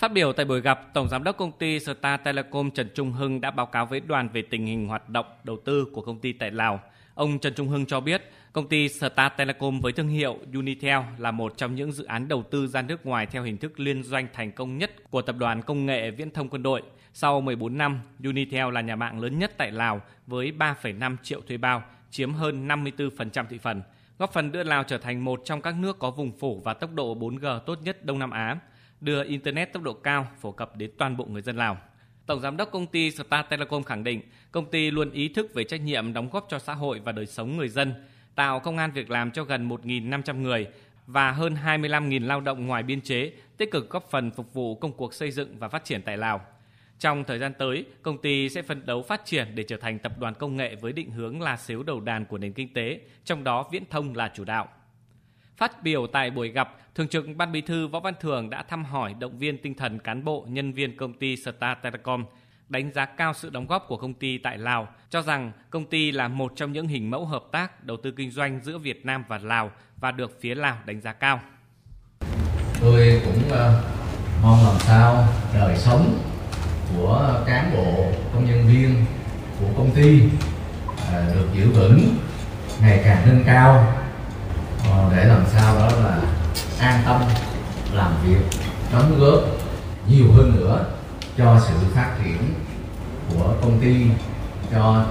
Phát biểu tại buổi gặp, Tổng Giám đốc công ty Star Telecom Trần Trung Hưng đã báo cáo với đoàn về tình hình hoạt động đầu tư của công ty tại Lào. Ông Trần Trung Hưng cho biết, công ty Star Telecom với thương hiệu Unitel là một trong những dự án đầu tư ra nước ngoài theo hình thức liên doanh thành công nhất của Tập đoàn Công nghệ Viễn thông Quân đội. Sau 14 năm, Unitel là nhà mạng lớn nhất tại Lào với 3,5 triệu thuê bao, chiếm hơn 54% thị phần, góp phần đưa Lào trở thành một trong các nước có vùng phủ và tốc độ 4G tốt nhất Đông Nam Á, đưa Internet tốc độ cao phổ cập đến toàn bộ người dân Lào. Tổng giám đốc công ty Star Telecom khẳng định, công ty luôn ý thức về trách nhiệm đóng góp cho xã hội và đời sống người dân, tạo công an việc làm cho gần 1.500 người và hơn 25.000 lao động ngoài biên chế, tích cực góp phần phục vụ công cuộc xây dựng và phát triển tại Lào. Trong thời gian tới, công ty sẽ phấn đấu phát triển để trở thành tập đoàn công nghệ với định hướng là xếu đầu đàn của nền kinh tế, trong đó viễn thông là chủ đạo. Phát biểu tại buổi gặp, Thường trực Ban Bí thư Võ Văn Thường đã thăm hỏi động viên tinh thần cán bộ, nhân viên công ty Star Telecom, đánh giá cao sự đóng góp của công ty tại Lào, cho rằng công ty là một trong những hình mẫu hợp tác đầu tư kinh doanh giữa Việt Nam và Lào và được phía Lào đánh giá cao. Tôi cũng ờ, mong làm sao đời sống của cán bộ, công nhân viên của công ty ờ, được giữ vững, ngày càng nâng cao để làm sao đó là an tâm làm việc, đóng góp nhiều hơn nữa cho sự phát triển của công ty cho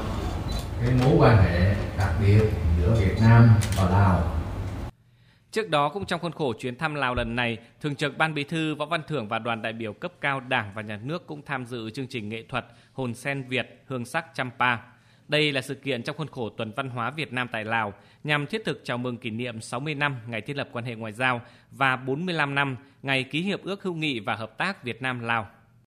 cái mối quan hệ đặc biệt giữa Việt Nam và Lào. Trước đó cũng trong khuôn khổ chuyến thăm Lào lần này, Thường trực Ban Bí thư Võ Văn Thưởng và đoàn đại biểu cấp cao Đảng và Nhà nước cũng tham dự chương trình nghệ thuật Hồn sen Việt Hương sắc Champa. Đây là sự kiện trong khuôn khổ Tuần Văn hóa Việt Nam tại Lào, nhằm thiết thực chào mừng kỷ niệm 60 năm ngày thiết lập quan hệ ngoại giao và 45 năm ngày ký hiệp ước hữu nghị và hợp tác Việt Nam Lào